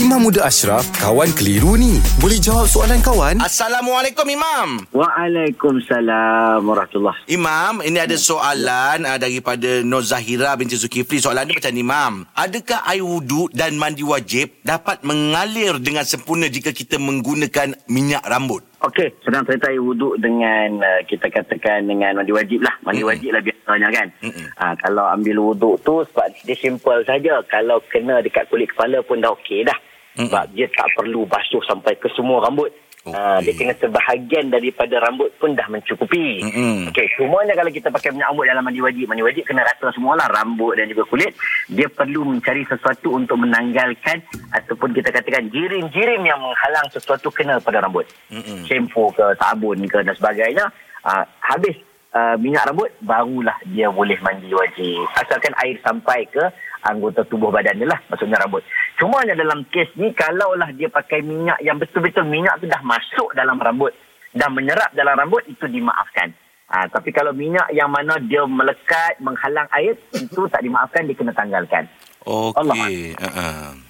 Imam Muda Ashraf, kawan keliru ni. Boleh jawab soalan kawan? Assalamualaikum Imam. Waalaikumsalam warahmatullahi Imam, ini ada soalan uh, daripada Nur Zahira binti Zulkifli. Soalan dia macam ni, Imam. Adakah air wuduk dan mandi wajib dapat mengalir dengan sempurna jika kita menggunakan minyak rambut? Okey, senang cerita air wuduk dengan uh, kita katakan dengan mandi wajib lah. Mandi Mm-mm. wajib lah biasanya kan. Mm-mm. Uh, kalau ambil wuduk tu sebab dia simple saja. Kalau kena dekat kulit kepala pun dah okey dah. Sebab dia tak perlu basuh sampai ke semua rambut. Okey. Uh, dia kena sebahagian daripada rambut pun dah mencukupi. Mm-mm. Okey, cumanya kalau kita pakai minyak rambut dalam mandi wajib, mandi wajib kena rata semualah rambut dan juga kulit. Dia perlu mencari sesuatu untuk menanggalkan ataupun kita katakan jirim-jirim yang menghalang sesuatu kena pada rambut. Mm-mm. Shampoo ke, sabun ke dan sebagainya. Uh, habis uh, minyak rambut, barulah dia boleh mandi wajib. Asalkan air sampai ke anggota tubuh badan dia lah, maksudnya rambut. Cuma dalam kes ni, kalaulah dia pakai minyak yang betul-betul minyak tu dah masuk dalam rambut dan menyerap dalam rambut, itu dimaafkan. Ha, tapi kalau minyak yang mana dia melekat, menghalang air, itu tak dimaafkan, dia kena tanggalkan. Allah. Okey. Uh-uh.